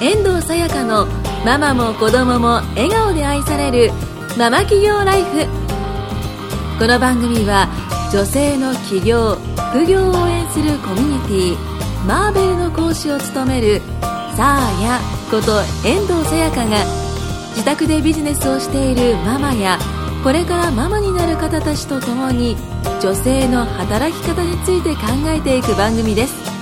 遠藤さやかのママも子供も笑顔で愛されるママ企業ライフ。この番組は女性の起業副業を応援するコミュニティマーベルの講師を務めるサーヤこと遠藤さやかが自宅でビジネスをしているママやこれからママになる方たちと共に女性の働き方について考えていく番組です。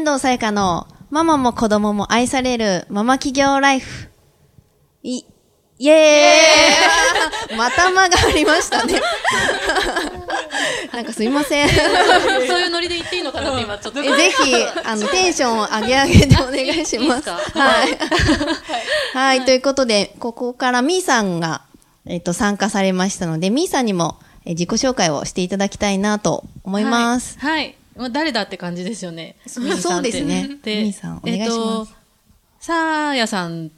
遠藤さやかのママも子供も愛されるママ企業ライフ。い、イエーイまた間がありましたね。なんかすいません。そういうノリで言っていいのかなって今ちょっと。えぜひ、あの、テンションを上げ上げてお願いします。いいですか？はい。はい、ということで、ここからみーさんが、えっと、参加されましたので、みーさんにも、え自己紹介をしていただきたいなと思います。はい。はいまあ誰だって感じですよね。そうですねでみーさんお願いしますえっと、さーやさん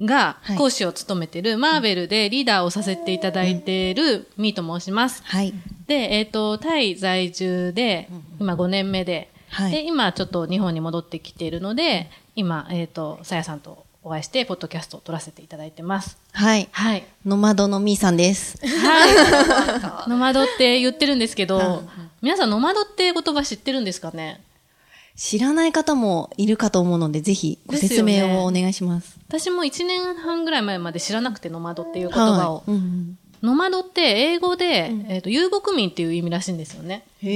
がはい講師を務めてる、マーベルでリーダーをさせていただいているみーと申します。はい。で、えっ、と、タイ在住で、今5年目で、はいで、今ちょっと日本に戻ってきているので、今、えっ、と、さやさんとお会いして、ポッドキャストを撮らせていただいてます。はい。はい。ノマドのみーさんです。はい。ノマドって言ってるんですけど、はい皆さんノマドって言葉知ってるんですかね？知らない方もいるかと思うので、ぜひご説明をお願いします。私も1年半ぐらい前まで知らなくてノマドっていう言葉を。はい。うんうんノマドって英語で、えっ、と、遊牧民っていう意味らしいんですよね。へ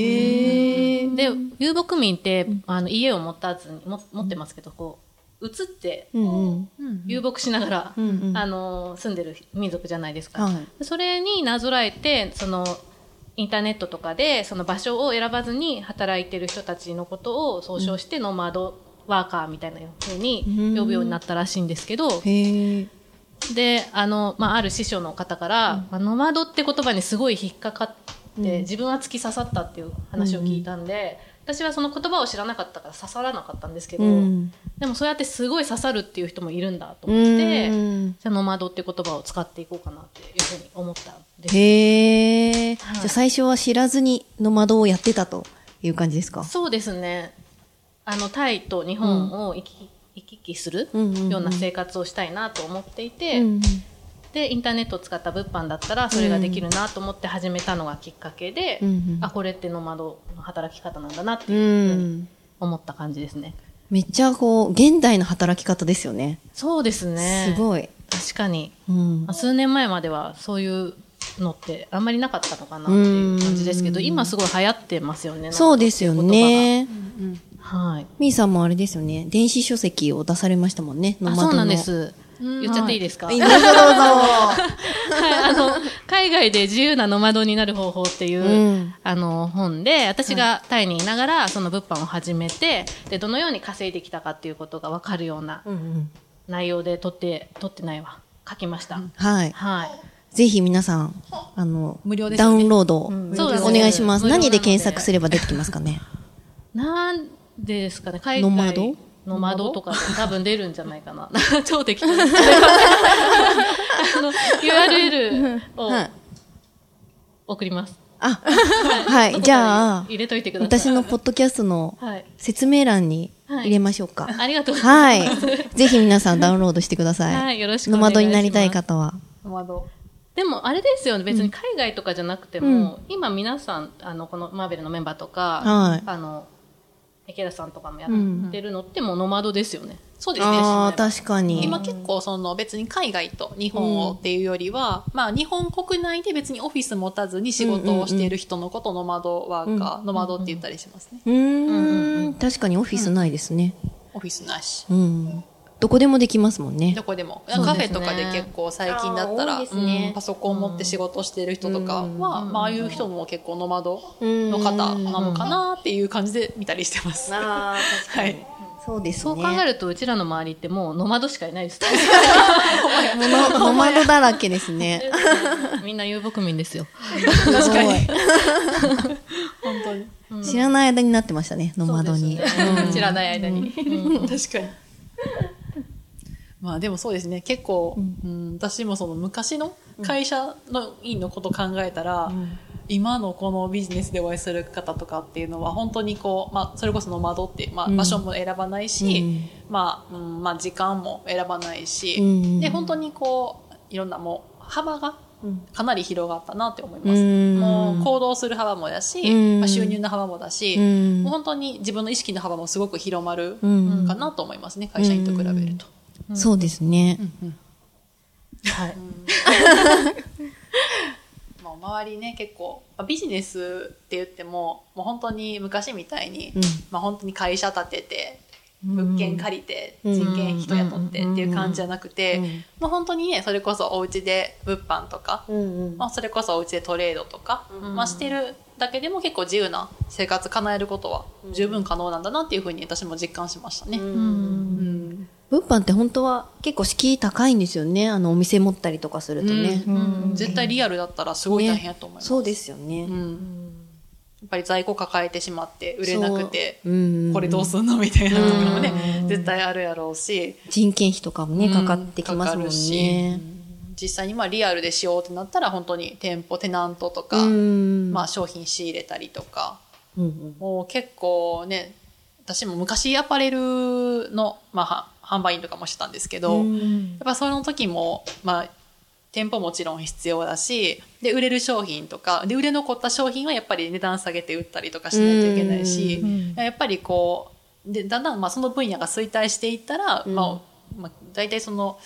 ー。で、遊牧民って、あの、家を持たずに、も持ってますけど、こう、移って、うんうん。遊牧しながら、うんうんあの、住んでる民族じゃないですか。はいそれになぞらえて、その、インターネットとかで、その場所を選ばずに働いてる人たちのことを総称して、ノマドワーカーみたいな風に呼ぶようになったらしいんですけど。で、あの、まあ、ある師匠の方から、まあ、ノマドって言葉にすごい引っかかって、自分は突き刺さったっていう話を聞いたんで、私はその言葉を知らなかったから刺さらなかったんですけど、うん。でもそうやってすごい刺さるっていう人もいるんだと思って、うん。じゃあノマドって言葉を使っていこうかなっていうふうに思ったんです。へー。じはい。ゃあ最初は知らずにノマドをやってたという感じですか？そうですね。あの、タイと日本を行き,、行き来するうんうんうん。ような生活をしたいなと思っていて、うんで、インターネットを使った物販だったら、それができるなと思って始めたのがきっかけで、うんうんあ、これってノマドの働き方なんだなってういうふうにん。思った感じですね。めっちゃこう、現代の働き方ですよね。そうですね。すごい。確かに。うんまあ。数年前まではそういうのってあんまりなかったのかなっていう感じですけど、うん今すごい流行ってますよね。そうですよね。はい。みーさんもあれですよね。電子書籍を出されましたもんね。ノあ、マドのそうなんで。す。言っちゃっていいですか、はいどうぞどうぞ。はい、あの、海外で自由なノマドになる方法っていう、うんあの、本で、私がタイにいながら、その物販を始めて、で、どのように稼いできたかっていうことがわかるようなうんうん内容で撮って、撮ってないわ。書きました。はい。はい。ぜひ皆さん、あの、無料でねダウンロードをんお願いします。何で検索すれば出てきますかね？なんでですかね、海外。ノマド？ノマドとか多分出るんじゃないかな。超適当です。あの、URL をはい送ります。あ、はい。じゃあ、入れといてください。私のポッドキャストのはい。説明欄に入れましょうか。ありがとうございます。はい。ぜひ皆さんダウンロードしてください。はいよろしくおノマ願いしますドになりたい方は。窓。でも、あれですよね。別に海外とかじゃなくても、今皆さん、あの、このマーベルのメンバーとか、はいあの、池田さんとかもやってるのってもうノマドですよね。そうですね。ああ、確かに。今結構その別に海外と日本をっていうよりは、まあ日本国内で別にオフィス持たずに仕事をしている人のことをノマドワーカー、ノマドって言ったりしますね。うーん。確かにオフィスないですね。オフィスなし。うん。どこでもできますもんねど。こでも。カフェとかで結構最近だったら、パソコン持って仕事してる人とかは、まあああいう人も結構ノマドうんの方なのかなっていう感じで見たりしてます。ああ、確かに。はい。そうですね。そう考えると、うちらの周りってもうノマドしかいないです。ノマドだらけですね。みんな遊牧民ですよ。確かに。本当に。知らない間になってましたね、ノマドに。知らない間に。確かに。まあでもそうですね、結構、うん私もその昔の会社の員のこと考えたら、今のこのビジネスでお会いする方とかっていうのは本当にこう、まあそれこその窓って、まあうん。場所も選ばないし、うん。まあ、うん、まあ時間も選ばないし、うん。で、本当にこう、いろんなもう幅がうん。かなり広がったなって思います。うん。もう行動する幅もだし、うん。まあ、収入の幅もだし、うん。もう本当に自分の意識の幅もすごく広まるうん。かなと思いますね、会社員と比べると。そうですね。はい。まあ、周りね、結構、まあ、ビジネスって言っても、もう本当に昔みたいに、うん。まあ本当に会社建てて、物件借りて、うん。人件人雇ってっていう感じじゃなくて、うん。まあ本当にね、それこそお家で物販とか、うんまあそれこそお家でトレードとか、まあしてるだけでも結構自由な生活叶えることは十分可能なんだなっていうふうに私も実感しましたね。うん物販って本当は結構敷居高いんですよね。あの、お店持ったりとかするとね。うん。絶対リアルだったらすごい大変やと思います。そうですよね。うん。やっぱり在庫抱えてしまって売れなくて、これどうすんのみたいなところもね、絶対あるやろうし、人件費とかもね、かかってきますもんかかるし。ね。実際にまあリアルでしようってなったら本当に店舗、テナントとか、うん。まあ商品仕入れたりとか、うんうん。もう結構ね、私も昔アパレルの、まあは、販売員とかもしてたんですけど、やっぱその時も、まあ、店舗もちろん必要だし、で、売れる商品とか、で、売れ残った商品はやっぱり値段下げて売ったりとかしないといけないし、やっぱりこう、で、だんだんまあその分野が衰退していったら、まあ、まあ、大体その、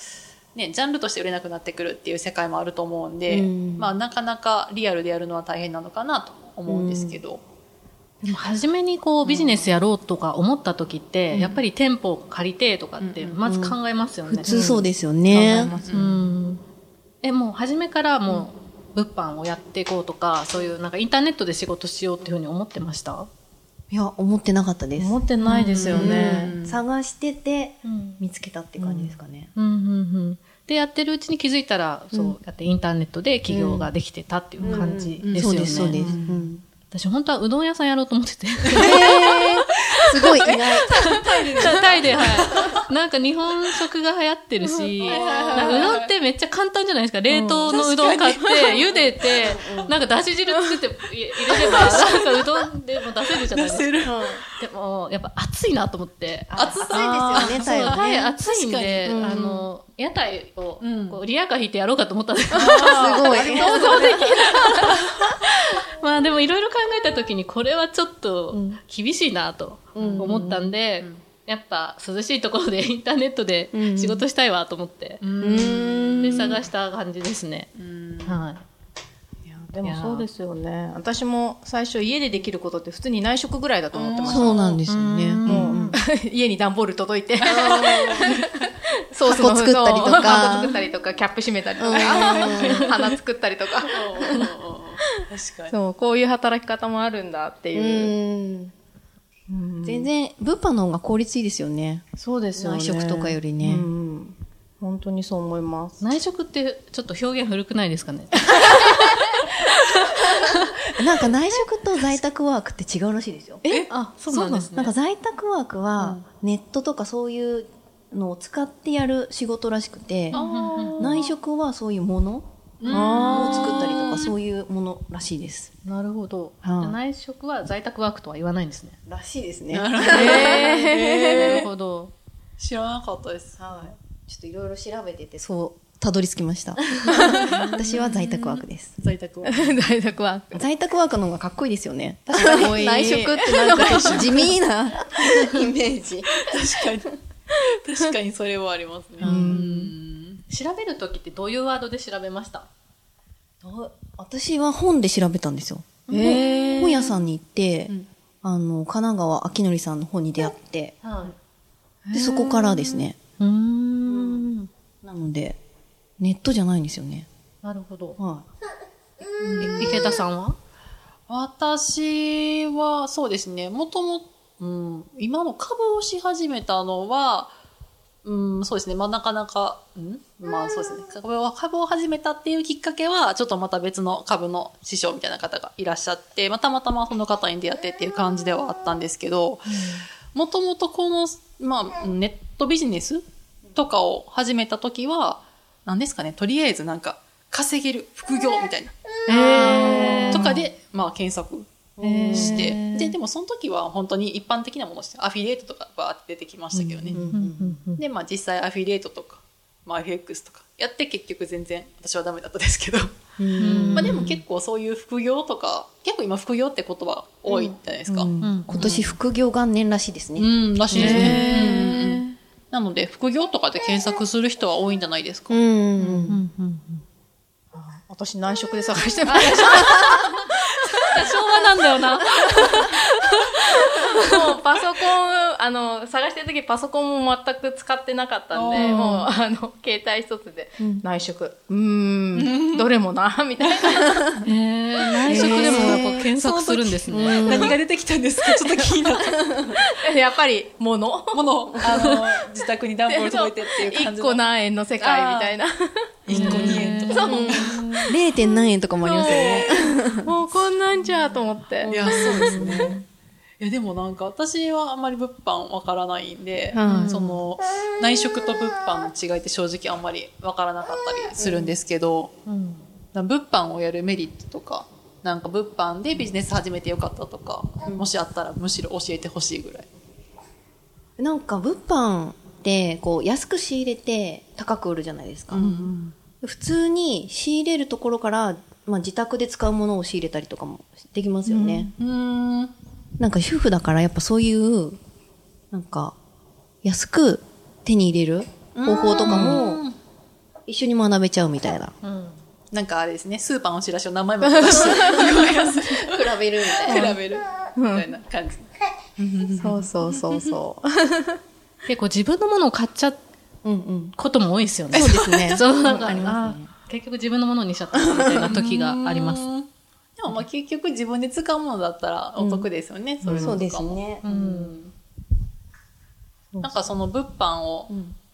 ね、ジャンルとして売れなくなってくるっていう世界もあると思うんで、うん。まあなかなかリアルでやるのは大変なのかなと思うんですけど、でも初めにこうビジネスやろうとか思った時って、やっぱり店舗借りてとかってまず考えますよね。普通そうですよ考えね。ますうん。え、もう初めからもう物販をやっていこうとか、そういうなんかインターネットで仕事しようっていうふうに思ってました？いや、思ってなかったです。思ってないですよね。うん探してて、うん見つけたって感じですかね。うんうんうん。で、やってるうちに気づいたら、そうやってインターネットで起業ができてたっていう感じですよね。そうです、そうです。私本当はうどん屋さんやろうと思ってて。すごい。意外。タイで、はい。なんか日本食が流行ってるし、なんかうどんってめっちゃ簡単じゃないですか。冷凍のうどん買って、茹でて、なんかだし汁作ってい入れれば、なんかうどんでも出せるじゃないですか。でも、やっぱ暑いなと思って。暑いですよね、タイはタイね。暑いんで、あの、屋台を、うん。こうリアカー引いてやろうかと思ったんですけど、すご い。まあでもいろいろ考えた時にこれはちょっと厳しいなと思ったんで、やっぱ涼しいところで インターネットで仕事したいわと思って、で探した感じですね。はい。いやでもそうですよね。私も最初家でできることって普通に内職ぐらいだと思ってました。そうなんですよね。もう、家に段ボール届いて、ソース箱作ったりとか箱作ったりとか、キャップ閉めたりとか、花作ったりとか。確かに。そう、こういう働き方もあるんだってういう。ん。全然、物販の方が効率いいですよね。そうですよね。内職とかよりねうん。本当にそう思います。内職ってちょっと表現古くないですかね？なんか内職と在宅ワークって違うらしいですよ。え？あ、そうなんですね。なんか在宅ワークは、ネットとかそういうのを使ってやる仕事らしくて、内職はそういうものを作ったりとか、そういうものらしいです。なるほど。内職は在宅ワークとは言わないんですね。らしいですね。なるほど。知らなかったです。はい。ちょっといろいろ調べてて、そう、たどり着きました。私は在宅ワークです。在宅は。在宅ワーク。在宅ワークの方がかっこいいですよね。確かに内職ってなんか地味なイメージ。確かに。確かにそれはありますね。うん。調べるときってどういうワードで調べました？私は本で調べたんですよ。え本屋さんに行って、んあの、神奈川明則さんの本に出会って、はい。で、そこからですね。うーん。なので、ネットじゃないんですよね。なるほど。はえ池田さんは？私は、そうですね、もとも、うん、今の株をし始めたのは、うん、そうですね、まあなかなか、うん？まあそうですね、株を、株を始めたっていうきっかけは、ちょっとまた別の株の師匠みたいな方がいらっしゃって、まあたまたまその方に出会ってっていう感じではあったんですけど、もともとこの、まあ、ネットビジネスとかを始めた時は、何ですかね、とりあえずなんか、稼げる副業みたいな。えとかで、まあ検索して。で、でもその時は本当に一般的なものして、アフィリエイトとかバーって出てきましたけどね。で、まあ実際アフィリエイトとか、まあ FX とかやって結局全然私はダメだったですけど。まあでも結構そういう副業とか、結構今副業って言葉多いじゃないですか。うん、今年副業元年らしいですね。らしいですね。うんうんうんなので、副業とかで検索する人は多いんじゃないですか。うん。私内職で探してます。昭和なんだよな。もうパソコン、あの、探してる時パソコンも全く使ってなかったんで、もう、あの、携帯一つで、内職。うーん、どれもな、みたいな。えー、内職でもやっぱ検索するんですね。何が出てきたんですか？ちょっと気になった。やっぱり、もの。もの、あの、自宅に段ボール届いてっていう感じの。一個何円の世界みたいな。1個2円とか。0. 点何円とかもありますよね。もうこんなんじゃと思ってい。や、そうですね。いや、でもなんか私はあんまり物販わからないんで、はいその、内職と物販の違いって正直あんまりわからなかったりするんですけど、な物販をやるメリットとか、なんか物販でビジネス始めてよかったとか、もしあったらむしろ教えてほしいぐらい。なんか物販って、こう、安く仕入れて高く売るじゃないですか。普通に仕入れるところから、まあ自宅で使うものを仕入れたりとかもできますよね。うーん。なんか主婦だからやっぱそういう、なんか、安く手に入れる方法とかも、一緒に学べちゃうみたいな。なんかあれですね、スーパーのチラシを何枚も出して、比べるみたいな。比べるみたいな感じ。そうそうそうそう。結構自分のものを買っちゃううんうん。ことも多いですよね。そうですね。そう、なんか、ありますね。あ結局自分のものにしちゃったみたいな時があります。でもまあ結局自分で使うものだったらお得ですよね、そういうのそうで。すね。うん。なんかその物販を、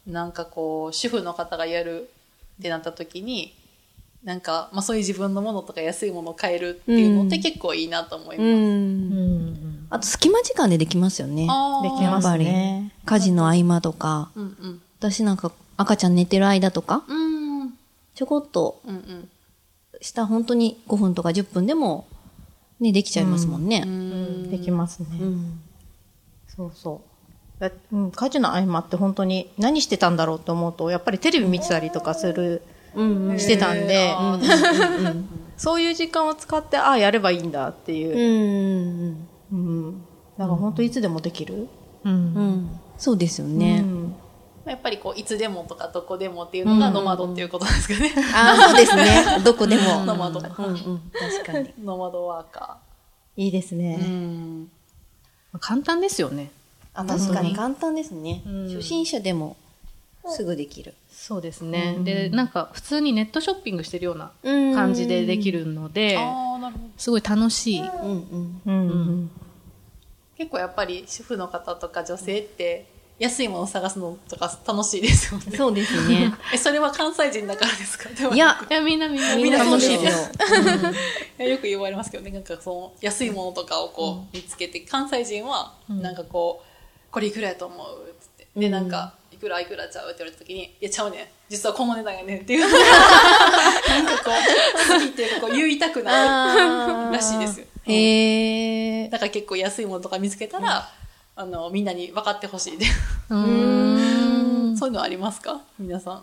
なんかこう、主婦の方がやるってなった時に、なんか、まあそういう自分のものとか安いものを買えるっていうのって結構いいなと思います。うん。うん。あと隙間時間でできますよね。できますね。家事の合間とか、うんうん。私なんか赤ちゃん寝てる間とか、うん。うんちょこっとうん。した本当に5分とか10分でも、ね、できちゃいますもんね。できますね。うん。そうそう。だうん、家事の合間って本当に何してたんだろうと思うと、やっぱりテレビ見てたりとかする、してたんで、そういう時間を使って、ああ、やればいいんだってういう。ん。うん。だから本当いつでもできる。うん。うん。そうですよね。うんやっぱりこう、いつでもとかどこでもっていうのがノマドっていうことですかね。ああ、そうですね。どこでも。ノマド。うんうん。確かに。ノマドワーカー。いいですね。うん。簡単ですよね。あ確かに簡単ですね。ん初心者でもすぐできる。そうですね。で、なんか普通にネットショッピングしてるような感じでできるので。すごい楽しい。うんうん。うんうん結構やっぱり主婦の方とか女性って安いものを探すのとか楽しいですよね。そうですね。え、それは関西人だからですか？いや、いや、みんなみんなみんな楽しいで。すすいやよく言われますけどね、なんかその安いものとかをこう見つけて、関西人はなんかこう、これいくらやと思うっつって。で、なんか、いくらいくらちゃうって言われた時に、いやちゃうねん。実はこの値段やねんっていう なんかこう、好きってこう言いたくなるらしいですよ。へえ。だから結構安いものとか見つけたら、あの、みんなに分かってほしいで。うーん。そういうのありますか？皆さん。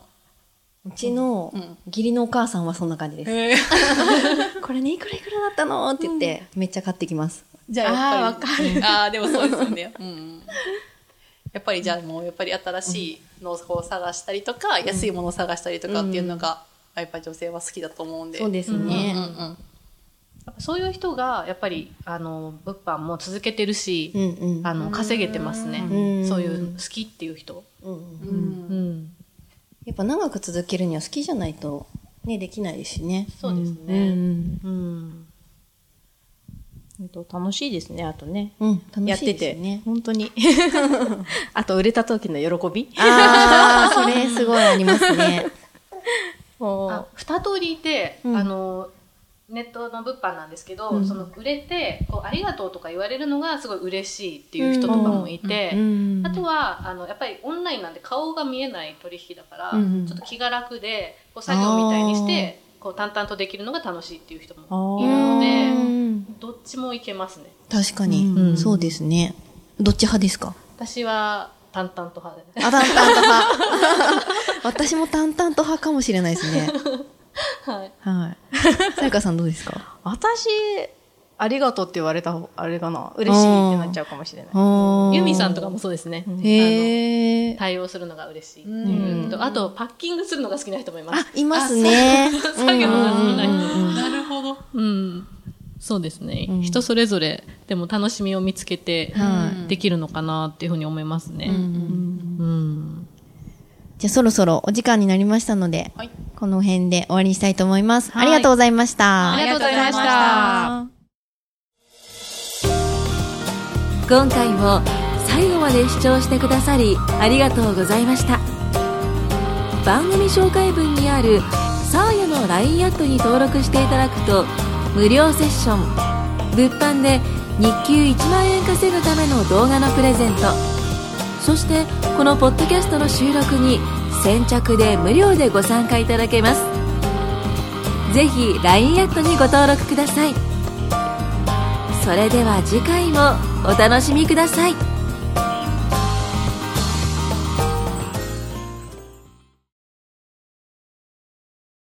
うちのうん義理のお母さんはそんな感じです。これね、いくらいくらだったのって言って、めっちゃ買ってきます。じゃあやっぱり。ああ、でもそうですよね。うん。やっぱりじゃあもうやっぱり新しいのを探したりとか、安いものを探したりとかっていうのが、やっぱり女性は好きだと思うんで。そうですうんうんね。うん。そういう人が、やっぱり、あの、物販も続けてるし、うんうん。あの、稼げてますね。うんそういう好きっていう人。うんうん。やっぱ長く続けるには好きじゃないと、ね、できないですしね。そうですうね。ん。うん。楽しいですね、あとね。うん、楽しいやっててですね。本当に。あと売れた時の喜びああ、それすごいありますね。もあ二通りいて、うんあの、ネットの物販なんですけど、その売れてこうありがとうとか言われるのがすごい嬉しいっていう人とかもいて、うんあとはあのやっぱりオンラインなんで顔が見えない取引だから、うん。ちょっと気が楽でこう作業みたいにしてこう淡々とできるのが楽しいっていう人もいるのうでん。どっちもいけますね。確かに、うん。そうですね。どっち派ですか？私は淡々と派で。あ、淡々と派。私も淡々と派かもしれないですね。はいはい。さやかさんどうですか？私、ありがとうって言われた方、あれかな。嬉しいってなっちゃうかもしれない。ユミさんとかもそうですね。へー。対応するのが嬉しいっていうと、あとパッキングするのが好きな人もいます。あ、いますね。作業が好きな人。なるほど。うん。そうですね、人それぞれでも楽しみを見つけてできるのかなっていうふうに思いますね。うん。じゃあそろそろお時間になりましたので、はいこの辺で終わりにしたいと思います。はいありがとうございました。ありがとうございました。今回も最後まで視聴してくださりありがとうございました番組紹介文にあるサーヤの LINE アットに登録していただくと無料セッション物販で日給1万円稼ぐための動画のプレゼントそしてこのポッドキャストの収録に先着で無料でご参加いただけます。ぜひ LINE アットにご登録ください。それでは次回もお楽しみください。